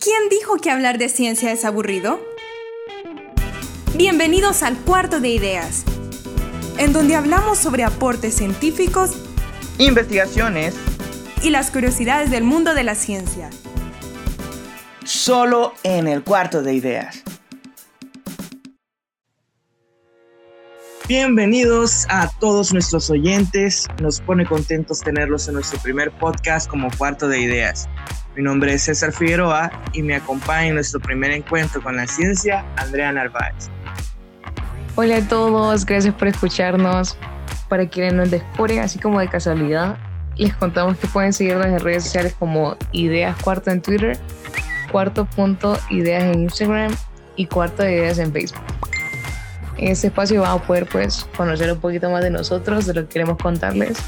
¿Quién dijo que hablar de ciencia es aburrido? Bienvenidos al cuarto de ideas, en donde hablamos sobre aportes científicos, investigaciones y las curiosidades del mundo de la ciencia. Solo en el cuarto de ideas. Bienvenidos a todos nuestros oyentes. Nos pone contentos tenerlos en nuestro primer podcast como cuarto de ideas. Mi nombre es César Figueroa y me acompaña en nuestro primer encuentro con la ciencia Andrea Narváez. Hola a todos, gracias por escucharnos. Para quienes nos descubren así como de casualidad, les contamos que pueden seguirnos en redes sociales como Ideas Cuarto en Twitter, Cuarto Punto Ideas en Instagram y Cuarto de Ideas en Facebook. En este espacio van a poder pues conocer un poquito más de nosotros, de lo que queremos contarles,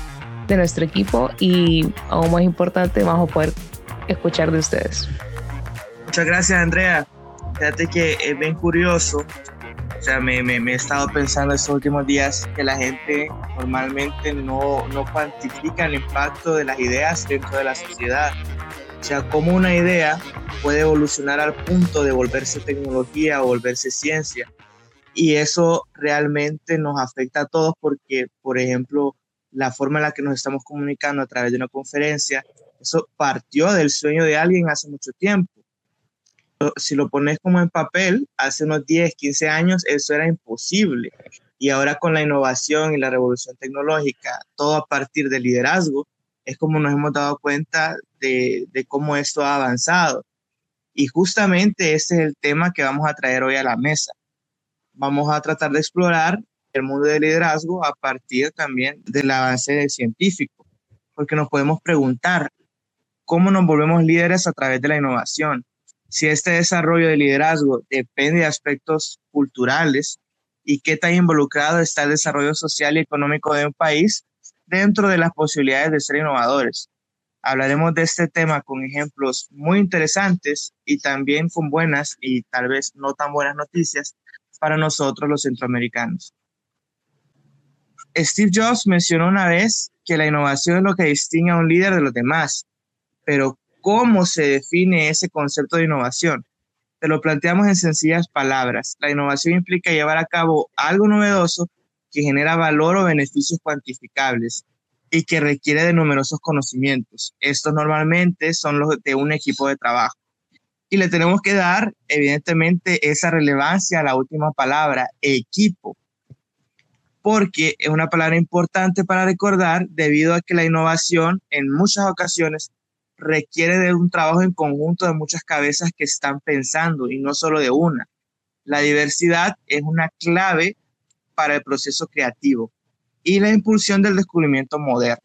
de nuestro equipo y aún más importante, vamos a poder escuchar de ustedes. Muchas gracias, Andrea. Fíjate que es bien curioso. O sea, me, me, he estado pensando estos últimos días que la gente normalmente no, no cuantifica el impacto de las ideas dentro de la sociedad. O sea, cómo una idea puede evolucionar al punto de volverse tecnología o volverse ciencia. Y eso realmente nos afecta a todos porque, por ejemplo, la forma en la que nos estamos comunicando a través de una conferencia eso partió del sueño de alguien hace mucho tiempo. Si lo pones como en papel, hace unos 10, 15 años eso era imposible. Y ahora con la innovación y la revolución tecnológica, todo a partir del liderazgo, es como nos hemos dado cuenta de, de cómo esto ha avanzado. Y justamente ese es el tema que vamos a traer hoy a la mesa. Vamos a tratar de explorar el mundo del liderazgo a partir también del avance científico, porque nos podemos preguntar, cómo nos volvemos líderes a través de la innovación. Si este desarrollo de liderazgo depende de aspectos culturales y qué tan involucrado está el desarrollo social y económico de un país dentro de las posibilidades de ser innovadores. Hablaremos de este tema con ejemplos muy interesantes y también con buenas y tal vez no tan buenas noticias para nosotros los centroamericanos. Steve Jobs mencionó una vez que la innovación es lo que distingue a un líder de los demás pero ¿cómo se define ese concepto de innovación? Te lo planteamos en sencillas palabras. La innovación implica llevar a cabo algo novedoso que genera valor o beneficios cuantificables y que requiere de numerosos conocimientos. Estos normalmente son los de un equipo de trabajo. Y le tenemos que dar, evidentemente, esa relevancia a la última palabra, equipo, porque es una palabra importante para recordar debido a que la innovación en muchas ocasiones requiere de un trabajo en conjunto de muchas cabezas que están pensando y no solo de una. La diversidad es una clave para el proceso creativo y la impulsión del descubrimiento moderno.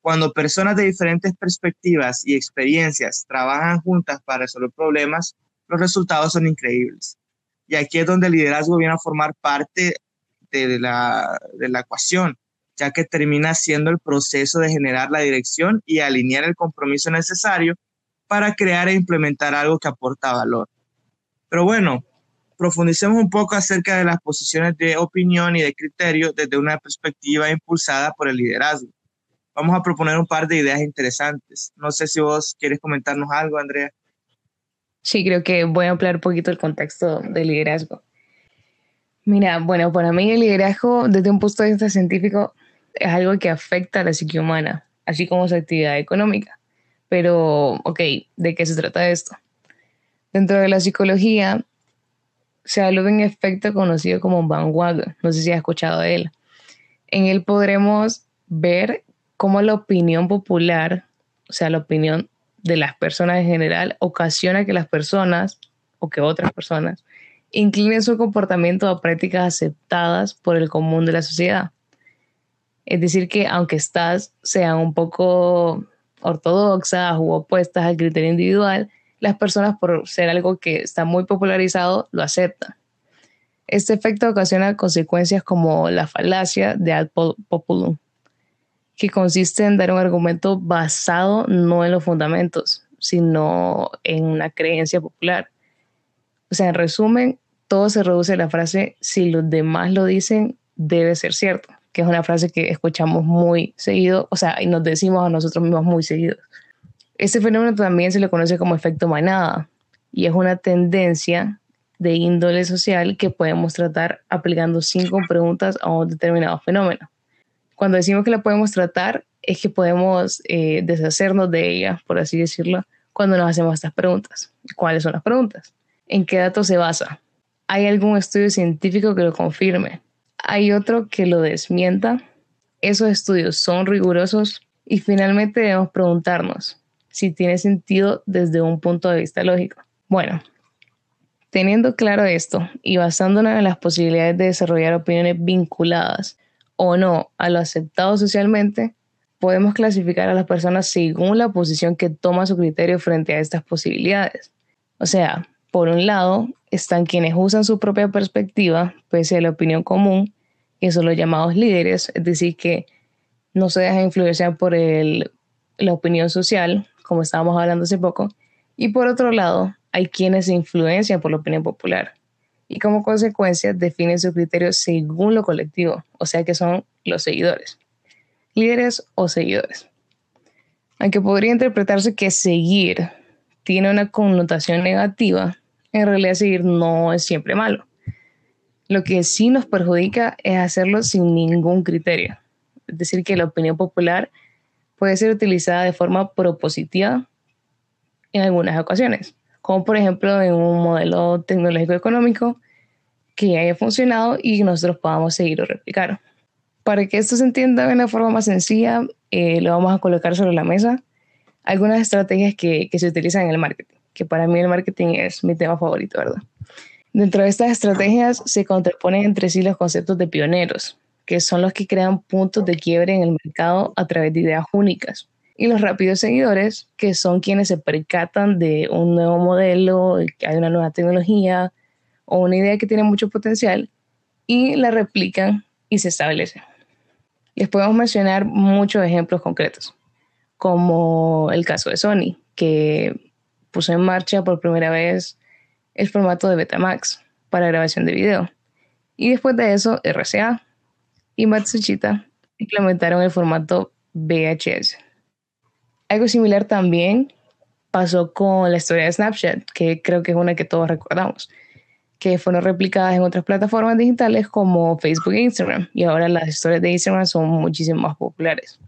Cuando personas de diferentes perspectivas y experiencias trabajan juntas para resolver problemas, los resultados son increíbles. Y aquí es donde el liderazgo viene a formar parte de la, de la ecuación ya que termina siendo el proceso de generar la dirección y alinear el compromiso necesario para crear e implementar algo que aporta valor. Pero bueno, profundicemos un poco acerca de las posiciones de opinión y de criterio desde una perspectiva impulsada por el liderazgo. Vamos a proponer un par de ideas interesantes. No sé si vos quieres comentarnos algo, Andrea. Sí, creo que voy a ampliar un poquito el contexto del liderazgo. Mira, bueno, para mí el liderazgo desde un punto de vista científico es algo que afecta a la psique humana, así como su actividad económica. Pero, ok, ¿de qué se trata esto? Dentro de la psicología se habla de un efecto conocido como Van no sé si has escuchado de él. En él podremos ver cómo la opinión popular, o sea, la opinión de las personas en general, ocasiona que las personas o que otras personas inclinen su comportamiento a prácticas aceptadas por el común de la sociedad. Es decir, que aunque estas sean un poco ortodoxas u opuestas al criterio individual, las personas por ser algo que está muy popularizado lo aceptan. Este efecto ocasiona consecuencias como la falacia de ad populum, que consiste en dar un argumento basado no en los fundamentos, sino en una creencia popular. O sea, en resumen, todo se reduce a la frase si los demás lo dicen, debe ser cierto que es una frase que escuchamos muy seguido, o sea, y nos decimos a nosotros mismos muy seguido. Este fenómeno también se le conoce como efecto manada, y es una tendencia de índole social que podemos tratar aplicando cinco preguntas a un determinado fenómeno. Cuando decimos que la podemos tratar, es que podemos eh, deshacernos de ella, por así decirlo, cuando nos hacemos estas preguntas. ¿Cuáles son las preguntas? ¿En qué datos se basa? ¿Hay algún estudio científico que lo confirme? ¿Hay otro que lo desmienta? ¿Esos estudios son rigurosos? Y finalmente debemos preguntarnos si tiene sentido desde un punto de vista lógico. Bueno, teniendo claro esto y basándonos en las posibilidades de desarrollar opiniones vinculadas o no a lo aceptado socialmente, podemos clasificar a las personas según la posición que toma su criterio frente a estas posibilidades. O sea, por un lado están quienes usan su propia perspectiva pese a la opinión común, que son los llamados líderes, es decir, que no se dejan influenciar por la opinión social, como estábamos hablando hace poco, y por otro lado hay quienes se influencian por la opinión popular y como consecuencia definen su criterio según lo colectivo, o sea que son los seguidores, líderes o seguidores. Aunque podría interpretarse que seguir tiene una connotación negativa, en realidad seguir no es siempre malo. Lo que sí nos perjudica es hacerlo sin ningún criterio. Es decir, que la opinión popular puede ser utilizada de forma propositiva en algunas ocasiones como por ejemplo en un modelo tecnológico económico que haya funcionado y nosotros podamos seguir o replicar. Para que esto se entienda de una forma más sencilla, eh, lo vamos a colocar sobre la mesa algunas estrategias que, que se utilizan en el marketing, que para mí el marketing es mi tema favorito, ¿verdad? Dentro de estas estrategias se contraponen entre sí los conceptos de pioneros, que son los que crean puntos de quiebre en el mercado a través de ideas únicas y los rápidos seguidores, que son quienes se percatan de un nuevo modelo, que hay una nueva tecnología o una idea que tiene mucho potencial y la replican y se establecen. Les podemos mencionar muchos ejemplos concretos, como el caso de Sony, que puso en marcha por primera vez el formato de Betamax para grabación de video. Y después de eso, RCA y Matsushita implementaron el formato VHS. Algo similar también pasó con la historia de Snapchat, que creo que es una que todos recordamos, que fueron replicadas en otras plataformas digitales como Facebook e Instagram, y ahora las historias de Instagram son muchísimo más populares.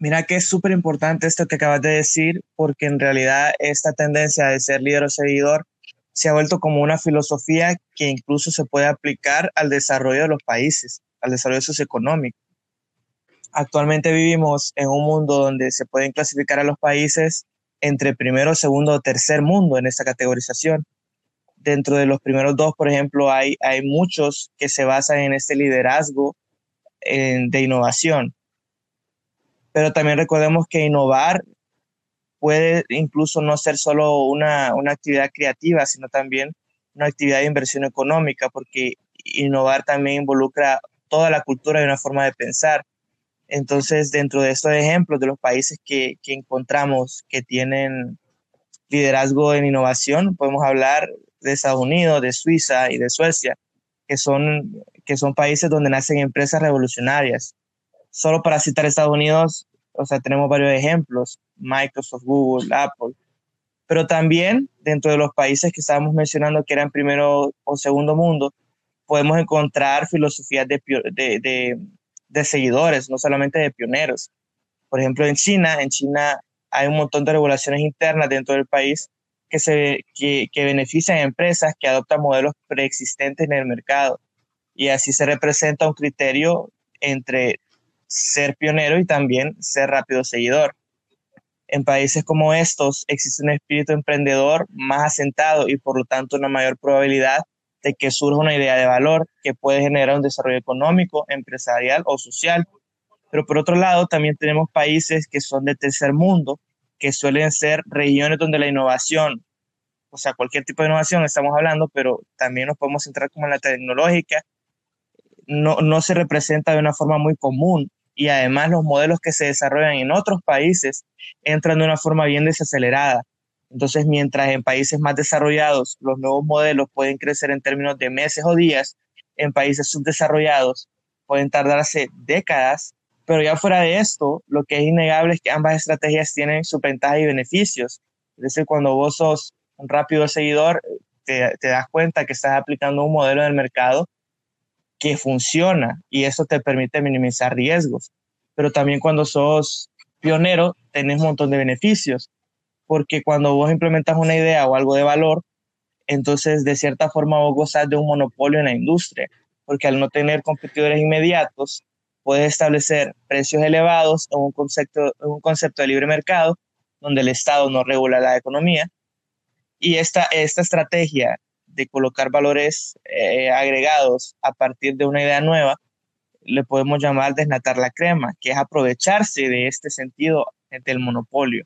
Mira que es súper importante esto que acabas de decir, porque en realidad esta tendencia de ser líder o seguidor se ha vuelto como una filosofía que incluso se puede aplicar al desarrollo de los países, al desarrollo socioeconómico. Actualmente vivimos en un mundo donde se pueden clasificar a los países entre primero, segundo o tercer mundo en esta categorización. Dentro de los primeros dos, por ejemplo, hay, hay muchos que se basan en este liderazgo de innovación. Pero también recordemos que innovar puede incluso no ser solo una, una actividad creativa, sino también una actividad de inversión económica, porque innovar también involucra toda la cultura y una forma de pensar entonces, dentro de estos ejemplos de los países que, encontramos que tienen liderazgo en innovación, podemos hablar de Estados Unidos, de Suiza y de Suecia, que son, que son países donde nacen empresas revolucionarias. Solo para citar Estados Unidos, o sea, tenemos varios ejemplos, Microsoft, Google, Apple, pero también dentro de los países que estábamos mencionando que eran primero o segundo mundo, podemos encontrar filosofías de, de, de seguidores, no solamente de pioneros. Por ejemplo, en China, en China hay un montón de regulaciones internas dentro del país que, se, que, benefician a empresas que adoptan modelos preexistentes en el mercado. Y así se representa un criterio entre ser pionero y también ser rápido seguidor. En países como estos existe un espíritu emprendedor más asentado y por lo tanto una mayor probabilidad de que surja una idea de valor que puede generar un desarrollo económico, empresarial o social. Pero por otro lado, también tenemos países que son de tercer mundo, que suelen ser regiones donde la innovación, o sea, cualquier tipo de innovación estamos hablando, pero también nos podemos centrar como en la tecnológica, no, no se representa de una forma muy común y además los modelos que se desarrollan en otros países entran de una forma bien desacelerada. Entonces, mientras en países más desarrollados los nuevos modelos pueden crecer en términos de meses o días, en países subdesarrollados pueden tardarse décadas, pero ya fuera de esto, lo que es innegable es que ambas estrategias tienen su ventaja y beneficios. Es decir, cuando vos sos un rápido seguidor, te, te das cuenta que estás aplicando un modelo del mercado que funciona y eso te permite minimizar riesgos. Pero también cuando sos pionero, tenés un montón de beneficios, porque cuando vos implementas una idea o algo de valor, entonces de cierta forma vos gozás de un monopolio en la industria, porque al no tener competidores inmediatos, puedes establecer precios elevados en un concepto, en un concepto de libre mercado, donde el Estado no regula la economía. Y esta, esta estrategia de colocar valores eh, agregados a partir de una idea nueva, le podemos llamar desnatar la crema, que es aprovecharse de este sentido del monopolio.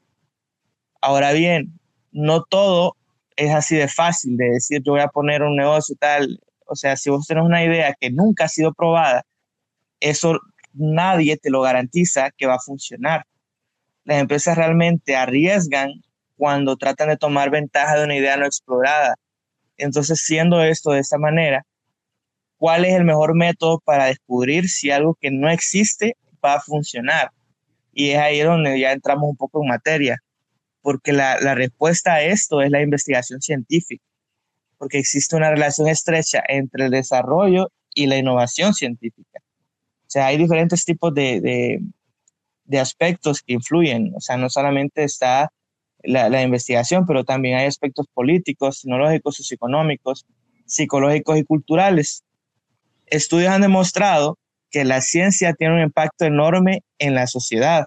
Ahora bien, no todo es así de fácil de decir yo voy a poner un negocio tal. O sea, si vos tenés una idea que nunca ha sido probada, eso nadie te lo garantiza que va a funcionar. Las empresas realmente arriesgan cuando tratan de tomar ventaja de una idea no explorada. Entonces, siendo esto de esta manera, ¿cuál es el mejor método para descubrir si algo que no existe va a funcionar? Y es ahí donde ya entramos un poco en materia porque la, respuesta a esto es la investigación científica, porque existe una relación estrecha entre el desarrollo y la innovación científica. O sea, hay diferentes tipos de, aspectos que influyen, o sea, no solamente está la, investigación, pero también hay aspectos políticos, tecnológicos, socioeconómicos, psicológicos y culturales. Estudios han demostrado que la ciencia tiene un impacto enorme en la sociedad.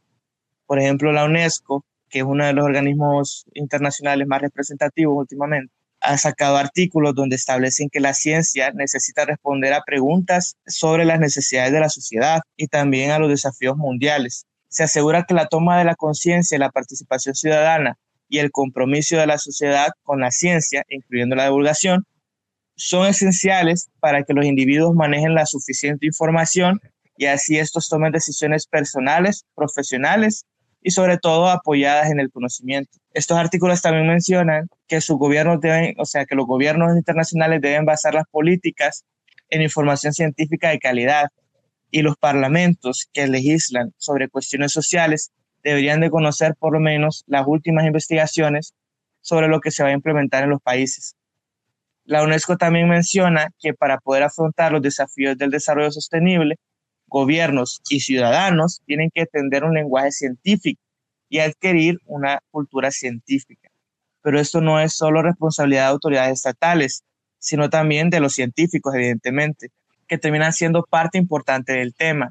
Por ejemplo, la UNESCO que es uno de los organismos internacionales más representativos últimamente, ha sacado artículos donde establecen que la ciencia necesita responder a preguntas sobre las necesidades de la sociedad y también a los desafíos mundiales. Se asegura que la toma de la conciencia, la participación ciudadana y el compromiso de la sociedad con la ciencia, incluyendo la divulgación, son esenciales para que los individuos manejen la suficiente información y así estos tomen decisiones personales, profesionales y sobre todo apoyadas en el conocimiento. Estos artículos también mencionan que sus gobiernos deben, o sea, que los gobiernos internacionales deben basar las políticas en información científica de calidad y los parlamentos que legislan sobre cuestiones sociales deberían de conocer por lo menos las últimas investigaciones sobre lo que se va a implementar en los países. La UNESCO también menciona que para poder afrontar los desafíos del desarrollo sostenible, gobiernos y ciudadanos tienen que entender un lenguaje científico y adquirir una cultura científica. Pero esto no es solo responsabilidad de autoridades estatales, sino también de los científicos, evidentemente, que terminan siendo parte importante del tema,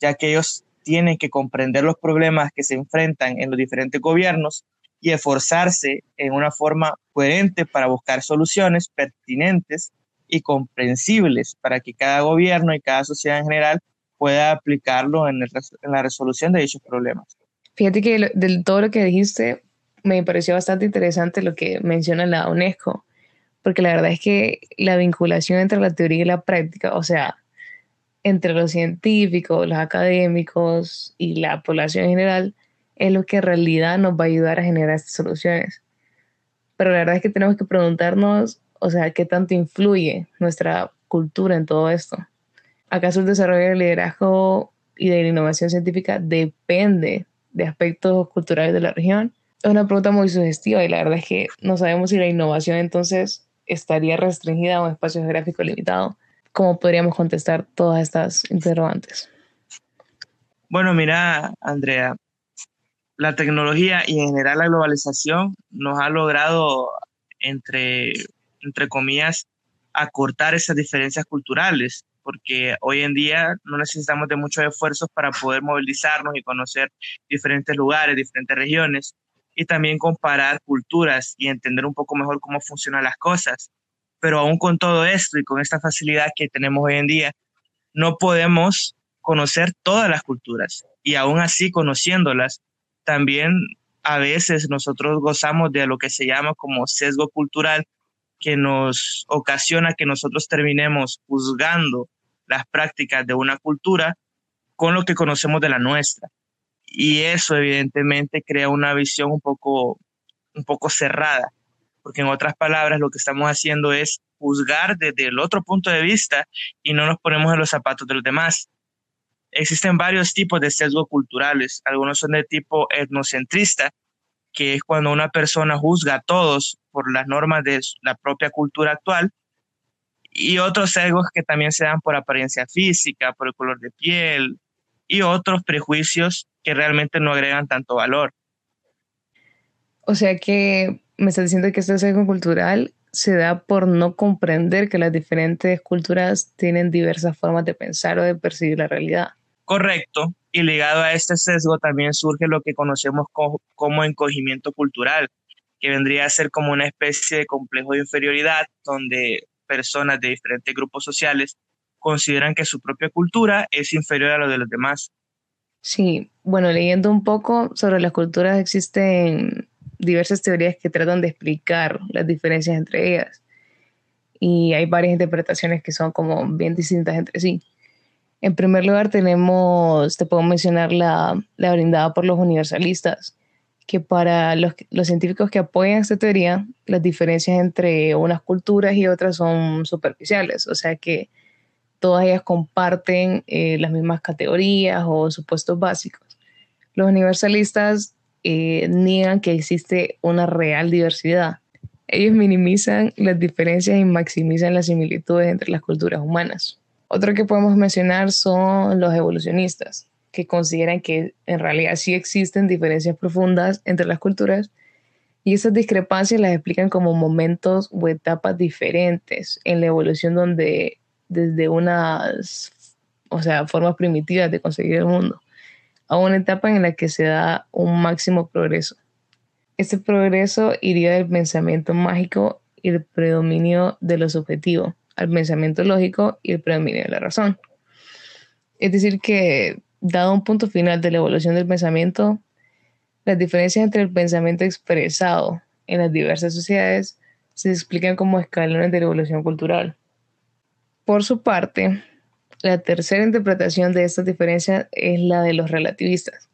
ya que ellos tienen que comprender los problemas que se enfrentan en los diferentes gobiernos y esforzarse en una forma coherente para buscar soluciones pertinentes y comprensibles para que cada gobierno y cada sociedad en general pueda aplicarlo en, la resolución de dichos problemas. Fíjate que de todo lo que dijiste me pareció bastante interesante lo que menciona la UNESCO, porque la verdad es que la vinculación entre la teoría y la práctica, o sea, entre los científicos, los académicos y la población en general, es lo que en realidad nos va a ayudar a generar estas soluciones. Pero la verdad es que tenemos que preguntarnos, o sea, qué tanto influye nuestra cultura en todo esto. ¿Acaso el desarrollo del liderazgo y de la innovación científica depende de aspectos culturales de la región? Es una pregunta muy sugestiva y la verdad es que no sabemos si la innovación entonces estaría restringida a un espacio geográfico limitado. ¿Cómo podríamos contestar todas estas interrogantes? Bueno, mira, Andrea, la tecnología y en general la globalización nos ha logrado, entre, entre comillas, acortar esas diferencias culturales porque hoy en día no necesitamos de muchos esfuerzos para poder movilizarnos y conocer diferentes lugares, diferentes regiones y también comparar culturas y entender un poco mejor cómo funcionan las cosas. Pero aún con todo esto y con esta facilidad que tenemos hoy en día, no podemos conocer todas las culturas y aún así conociéndolas, también a veces nosotros gozamos de lo que se llama como sesgo cultural que nos ocasiona que nosotros terminemos juzgando las prácticas de una cultura con lo que conocemos de la nuestra. Y eso evidentemente crea una visión un poco, un poco cerrada, porque en otras palabras lo que estamos haciendo es juzgar desde el otro punto de vista y no nos ponemos en los zapatos de los demás. Existen varios tipos de sesgo culturales, algunos son de tipo etnocentrista, que es cuando una persona juzga a todos por las normas de la propia cultura actual y otros sesgos que también se dan por apariencia física, por el color de piel y otros prejuicios que realmente no agregan tanto valor. O sea que me está diciendo que este sesgo cultural se da por no comprender que las diferentes culturas tienen diversas formas de pensar o de percibir la realidad. Correcto. Y ligado a este sesgo también surge lo que conocemos como encogimiento cultural, que vendría a ser como una especie de complejo de inferioridad donde personas de diferentes grupos sociales consideran que su propia cultura es inferior a lo de los demás. Sí, bueno, leyendo un poco sobre las culturas existen diversas teorías que tratan de explicar las diferencias entre ellas y hay varias interpretaciones que son como bien distintas entre sí. En primer lugar tenemos, te puedo mencionar la, la brindada por los universalistas, que para los, científicos que apoyan esta teoría, las diferencias entre unas culturas y otras son superficiales, o sea que todas ellas comparten eh, las mismas categorías o supuestos básicos. Los universalistas eh, niegan que existe una real diversidad. Ellos minimizan las diferencias y maximizan las similitudes entre las culturas humanas. Otro que podemos mencionar son los evolucionistas que consideran que en realidad sí existen diferencias profundas entre las culturas y esas discrepancias las explican como momentos o etapas diferentes en la evolución donde desde unas, o sea, formas primitivas de conseguir el mundo a una etapa en la que se da un máximo progreso. Este progreso iría del pensamiento mágico y el predominio de lo subjetivo al pensamiento lógico y el predominio de la razón. Es decir, que dado un punto final de la evolución del pensamiento, las diferencias entre el pensamiento expresado en las diversas sociedades se explican como escalones de la evolución cultural. Por su parte, la tercera interpretación de estas diferencias es la de los relativistas,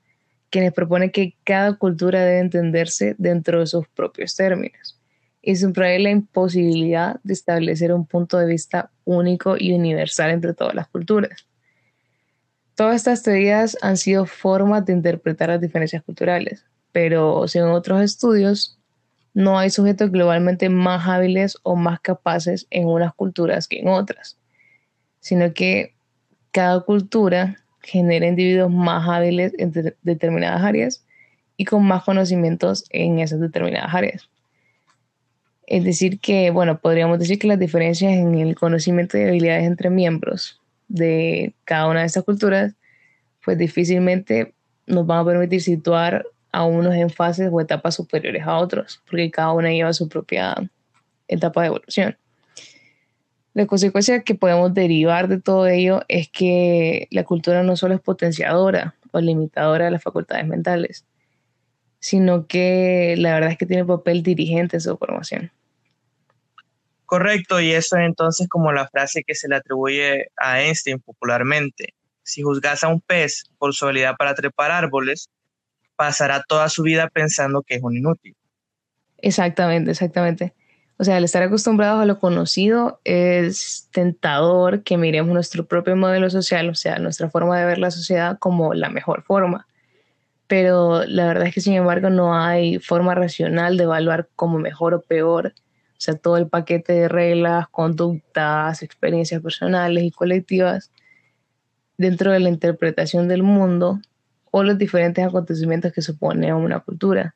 quienes proponen que cada cultura debe entenderse dentro de sus propios términos y subraya la imposibilidad de establecer un punto de vista único y universal entre todas las culturas. Todas estas teorías han sido formas de interpretar las diferencias culturales, pero según otros estudios, no hay sujetos globalmente más hábiles o más capaces en unas culturas que en otras, sino que cada cultura genera individuos más hábiles en determinadas áreas y con más conocimientos en esas determinadas áreas. Es decir, que, bueno, podríamos decir que las diferencias en el conocimiento y habilidades entre miembros de cada una de estas culturas, pues difícilmente nos van a permitir situar a unos en fases o etapas superiores a otros, porque cada una lleva su propia etapa de evolución. La consecuencia que podemos derivar de todo ello es que la cultura no solo es potenciadora o limitadora de las facultades mentales, sino que la verdad es que tiene papel dirigente en su formación. Correcto, y eso es entonces como la frase que se le atribuye a Einstein popularmente. Si juzgas a un pez por su habilidad para trepar árboles, pasará toda su vida pensando que es un inútil. Exactamente, exactamente. O sea, al estar acostumbrados a lo conocido, es tentador que miremos nuestro propio modelo social, o sea, nuestra forma de ver la sociedad como la mejor forma. Pero la verdad es que, sin embargo, no hay forma racional de evaluar como mejor o peor o sea, todo el paquete de reglas, conductas, experiencias personales y colectivas dentro de la interpretación del mundo o los diferentes acontecimientos que supone una cultura.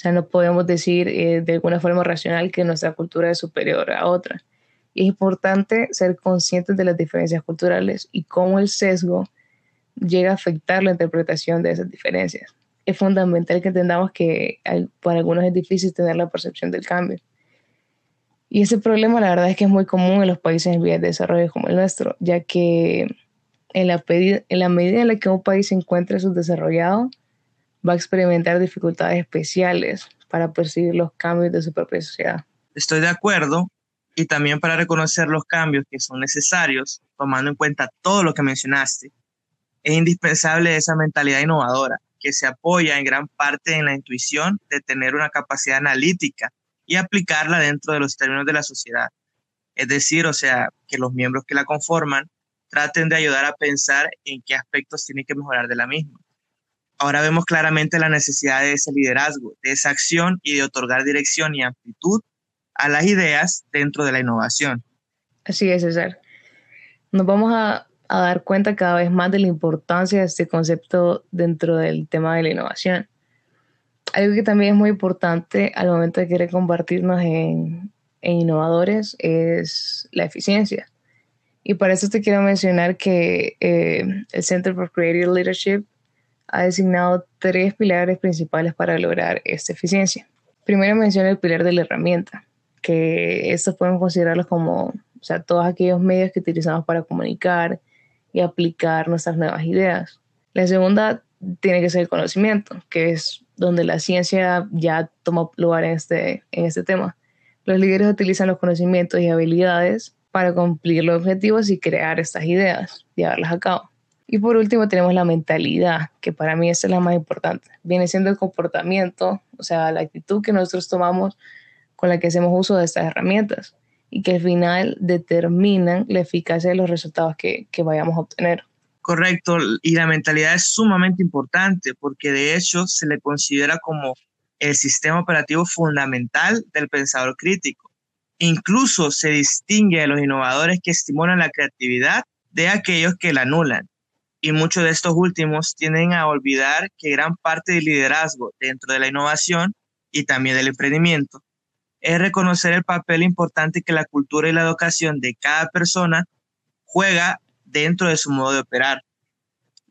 Sea, no podemos decir eh, de alguna forma racional que nuestra cultura es superior a otra. Y es importante ser conscientes de las diferencias culturales y cómo el sesgo llega a afectar la interpretación de esas diferencias. Es fundamental que entendamos que para algunos es difícil tener la percepción del cambio y ese problema la verdad es que es muy común en los países en vías de desarrollo como el nuestro, ya que en la, en la medida en la que un país se encuentre subdesarrollado, va a experimentar dificultades especiales para percibir los cambios de su propia sociedad. Estoy de acuerdo y también para reconocer los cambios que son necesarios, tomando en cuenta todo lo que mencionaste, es indispensable esa mentalidad innovadora que se apoya en gran parte en la intuición de tener una capacidad analítica y aplicarla dentro de los términos de la sociedad. Es decir, o sea, que los miembros que la conforman traten de ayudar a pensar en qué aspectos tienen que mejorar de la misma. Ahora vemos claramente la necesidad de ese liderazgo, de esa acción y de otorgar dirección y amplitud a las ideas dentro de la innovación. Así es, César. Nos vamos a, dar cuenta cada vez más de la importancia de este concepto dentro del tema de la innovación. Algo que también es muy importante al momento de querer compartirnos en, en innovadores es la eficiencia. Y para eso te quiero mencionar que eh, el Center for Creative Leadership ha designado tres pilares principales para lograr esta eficiencia. Primero menciona el pilar de la herramienta, que estos podemos considerarlos como o sea, todos aquellos medios que utilizamos para comunicar y aplicar nuestras nuevas ideas. La segunda tiene que ser el conocimiento, que es donde la ciencia ya toma lugar en este, en este tema. Los líderes utilizan los conocimientos y habilidades para cumplir los objetivos y crear estas ideas, llevarlas a cabo. Y por último tenemos la mentalidad, que para mí es la más importante. Viene siendo el comportamiento, o sea, la actitud que nosotros tomamos con la que hacemos uso de estas herramientas y que al final determinan la eficacia de los resultados que, que vayamos a obtener. Correcto, y la mentalidad es sumamente importante porque de hecho se le considera como el sistema operativo fundamental del pensador crítico. Incluso se distingue de los innovadores que estimulan la creatividad de aquellos que la anulan. Y muchos de estos últimos tienden a olvidar que gran parte del liderazgo dentro de la innovación y también del emprendimiento es reconocer el papel importante que la cultura y la educación de cada persona juega dentro de su modo de operar.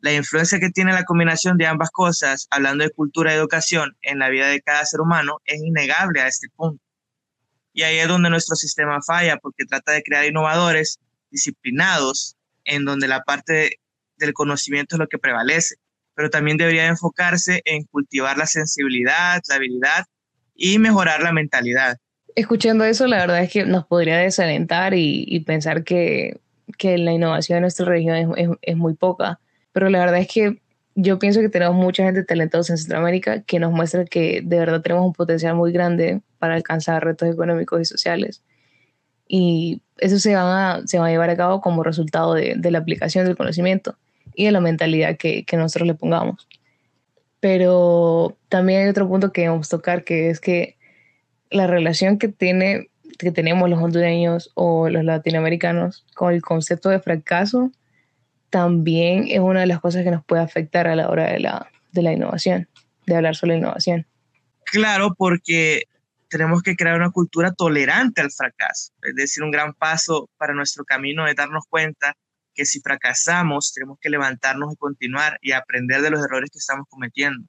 La influencia que tiene la combinación de ambas cosas, hablando de cultura y educación, en la vida de cada ser humano, es innegable a este punto. Y ahí es donde nuestro sistema falla, porque trata de crear innovadores disciplinados, en donde la parte del conocimiento es lo que prevalece, pero también debería enfocarse en cultivar la sensibilidad, la habilidad y mejorar la mentalidad. Escuchando eso, la verdad es que nos podría desalentar y, pensar que que la innovación en nuestra región es, muy poca, pero la verdad es que yo pienso que tenemos mucha gente talentosa en Centroamérica que nos muestra que de verdad tenemos un potencial muy grande para alcanzar retos económicos y sociales. Y eso se va a, se va a llevar a cabo como resultado de, la aplicación del conocimiento y de la mentalidad que, que nosotros le pongamos. Pero también hay otro punto que debemos tocar, que es que la relación que tiene que tenemos los hondureños o los latinoamericanos con el concepto de fracaso también es una de las cosas que nos puede afectar a la hora de la, de la innovación, de hablar sobre innovación. Claro, porque tenemos que crear una cultura tolerante al fracaso. Es decir, un gran paso para nuestro camino es darnos cuenta que si fracasamos, tenemos que levantarnos y continuar y aprender de los errores que estamos cometiendo.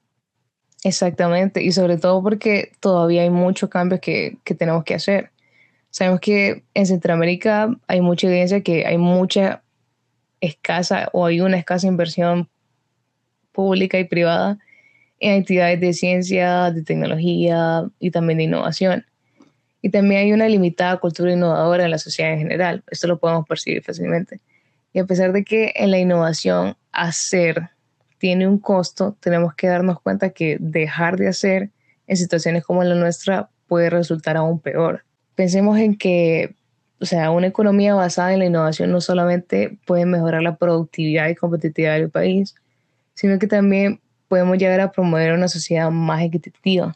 Exactamente, y sobre todo porque todavía hay muchos cambios que, que tenemos que hacer. Sabemos que en Centroamérica hay mucha evidencia que hay mucha escasa o hay una escasa inversión pública y privada en actividades de ciencia, de tecnología y también de innovación. Y también hay una limitada cultura innovadora en la sociedad en general. Esto lo podemos percibir fácilmente. Y a pesar de que en la innovación hacer tiene un costo, tenemos que darnos cuenta que dejar de hacer en situaciones como la nuestra puede resultar aún peor pensemos en que, o sea, una economía basada en la innovación no solamente puede mejorar la productividad y competitividad del país, sino que también podemos llegar a promover una sociedad más equitativa.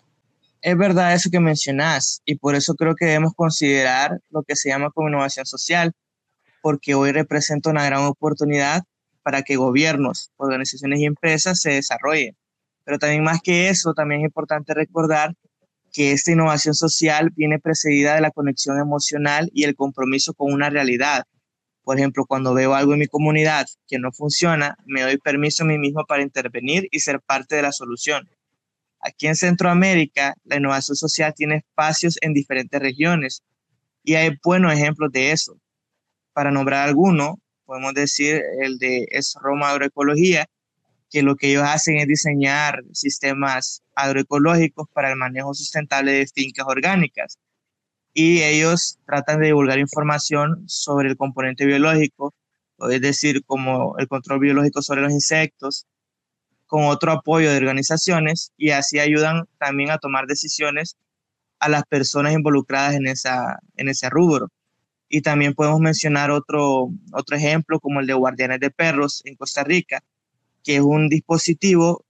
Es verdad eso que mencionas y por eso creo que debemos considerar lo que se llama como innovación social, porque hoy representa una gran oportunidad para que gobiernos, organizaciones y empresas se desarrollen. Pero también más que eso, también es importante recordar que esta innovación social viene precedida de la conexión emocional y el compromiso con una realidad. Por ejemplo, cuando veo algo en mi comunidad que no funciona, me doy permiso a mí mismo para intervenir y ser parte de la solución. Aquí en Centroamérica, la innovación social tiene espacios en diferentes regiones y hay buenos ejemplos de eso. Para nombrar alguno, podemos decir el de Es Roma Agroecología, que lo que ellos hacen es diseñar sistemas agroecológicos para el manejo sustentable de fincas orgánicas. Y ellos tratan de divulgar información sobre el componente biológico, es decir, como el control biológico sobre los insectos, con otro apoyo de organizaciones y así ayudan también a tomar decisiones a las personas involucradas en, esa, en ese rubro. Y también podemos mencionar otro, otro ejemplo como el de Guardianes de Perros en Costa Rica, que es un dispositivo,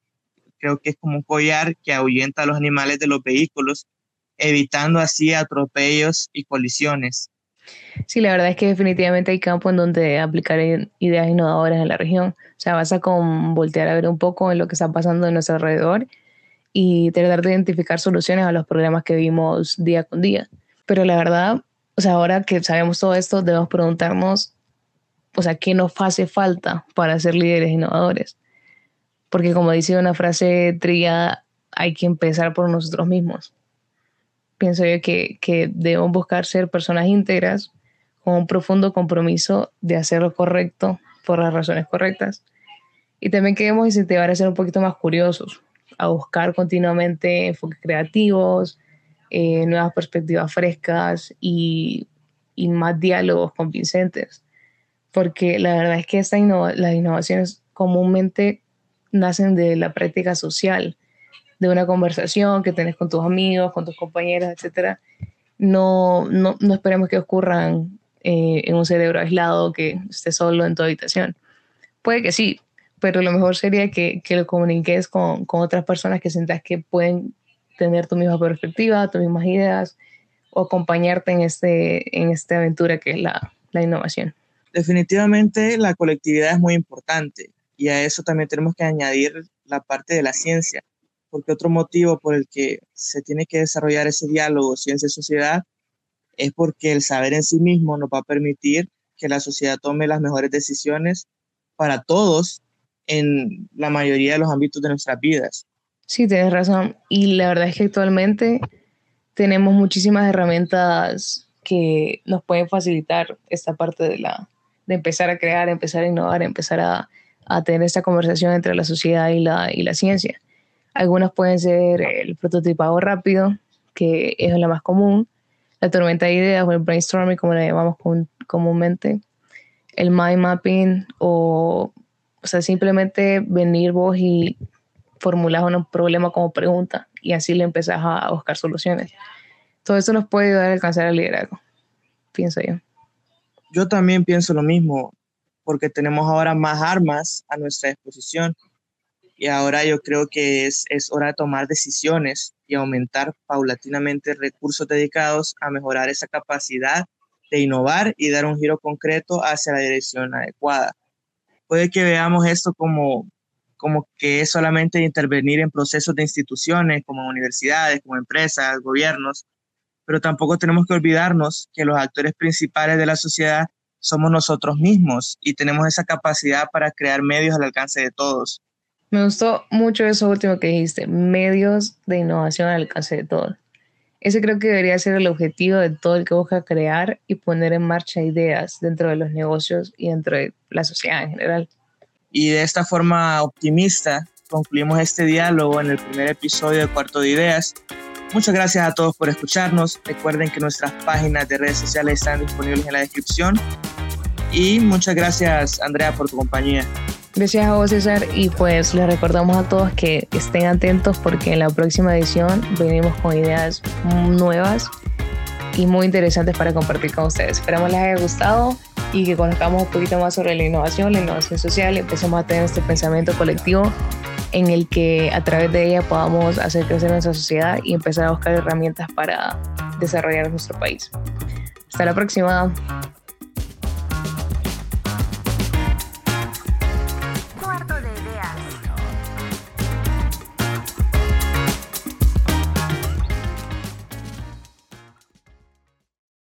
creo que es como un collar que ahuyenta a los animales de los vehículos evitando así atropellos y colisiones. Sí, la verdad es que definitivamente hay campo en donde aplicar ideas innovadoras en la región. O sea, vas a con voltear a ver un poco en lo que está pasando en nuestro alrededor y tratar de identificar soluciones a los problemas que vimos día con día. Pero la verdad, o sea, ahora que sabemos todo esto, debemos preguntarnos, o sea, ¿qué nos hace falta para ser líderes innovadores? Porque como dice una frase trillada, hay que empezar por nosotros mismos pienso yo que, que debemos buscar ser personas íntegras con un profundo compromiso de hacer lo correcto por las razones correctas. Y también queremos incentivar a ser un poquito más curiosos, a buscar continuamente enfoques creativos, eh, nuevas perspectivas frescas y, y, más diálogos convincentes. Porque la verdad es que esta las innovaciones comúnmente nacen de la práctica social de una conversación que tenés con tus amigos, con tus compañeros, etcétera, no, no, no esperemos que ocurran eh, en un cerebro aislado que esté solo en tu habitación. Puede que sí, pero lo mejor sería que, que lo comuniques con, con, otras personas que sientas que pueden tener tu misma perspectiva, tus mismas ideas o acompañarte en, este, en esta aventura que es la, la innovación. Definitivamente la colectividad es muy importante y a eso también tenemos que añadir la parte de la ciencia porque otro motivo por el que se tiene que desarrollar ese diálogo ciencia-sociedad es porque el saber en sí mismo nos va a permitir que la sociedad tome las mejores decisiones para todos en la mayoría de los ámbitos de nuestras vidas. Sí, tienes razón. Y la verdad es que actualmente tenemos muchísimas herramientas que nos pueden facilitar esta parte de la de empezar a crear, empezar a innovar, empezar a, a tener esta conversación entre la sociedad y la, y la ciencia. Algunos pueden ser el prototipado rápido, que es la más común, la tormenta de ideas o el brainstorming, como le llamamos comúnmente, el mind mapping o, o sea, simplemente venir vos y formular un problema como pregunta y así le empezás a buscar soluciones. Todo eso nos puede ayudar a alcanzar el liderazgo, pienso yo. Yo también pienso lo mismo, porque tenemos ahora más armas a nuestra disposición y ahora yo creo que es, es hora de tomar decisiones y aumentar paulatinamente recursos dedicados a mejorar esa capacidad de innovar y dar un giro concreto hacia la dirección adecuada. Puede que veamos esto como, como que es solamente intervenir en procesos de instituciones como universidades, como empresas, gobiernos, pero tampoco tenemos que olvidarnos que los actores principales de la sociedad somos nosotros mismos y tenemos esa capacidad para crear medios al alcance de todos. Me gustó mucho eso último que dijiste, medios de innovación al alcance de todos. Ese creo que debería ser el objetivo de todo el que busca crear y poner en marcha ideas dentro de los negocios y dentro de la sociedad en general. Y de esta forma optimista concluimos este diálogo en el primer episodio de Cuarto de Ideas. Muchas gracias a todos por escucharnos. Recuerden que nuestras páginas de redes sociales están disponibles en la descripción. Y muchas gracias, Andrea, por tu compañía. Gracias a vos, César. Y pues les recordamos a todos que estén atentos porque en la próxima edición venimos con ideas nuevas y muy interesantes para compartir con ustedes. Esperamos les haya gustado y que conozcamos un poquito más sobre la innovación, la innovación social y empecemos a tener este pensamiento colectivo en el que a través de ella podamos hacer crecer nuestra sociedad y empezar a buscar herramientas para desarrollar nuestro país. Hasta la próxima.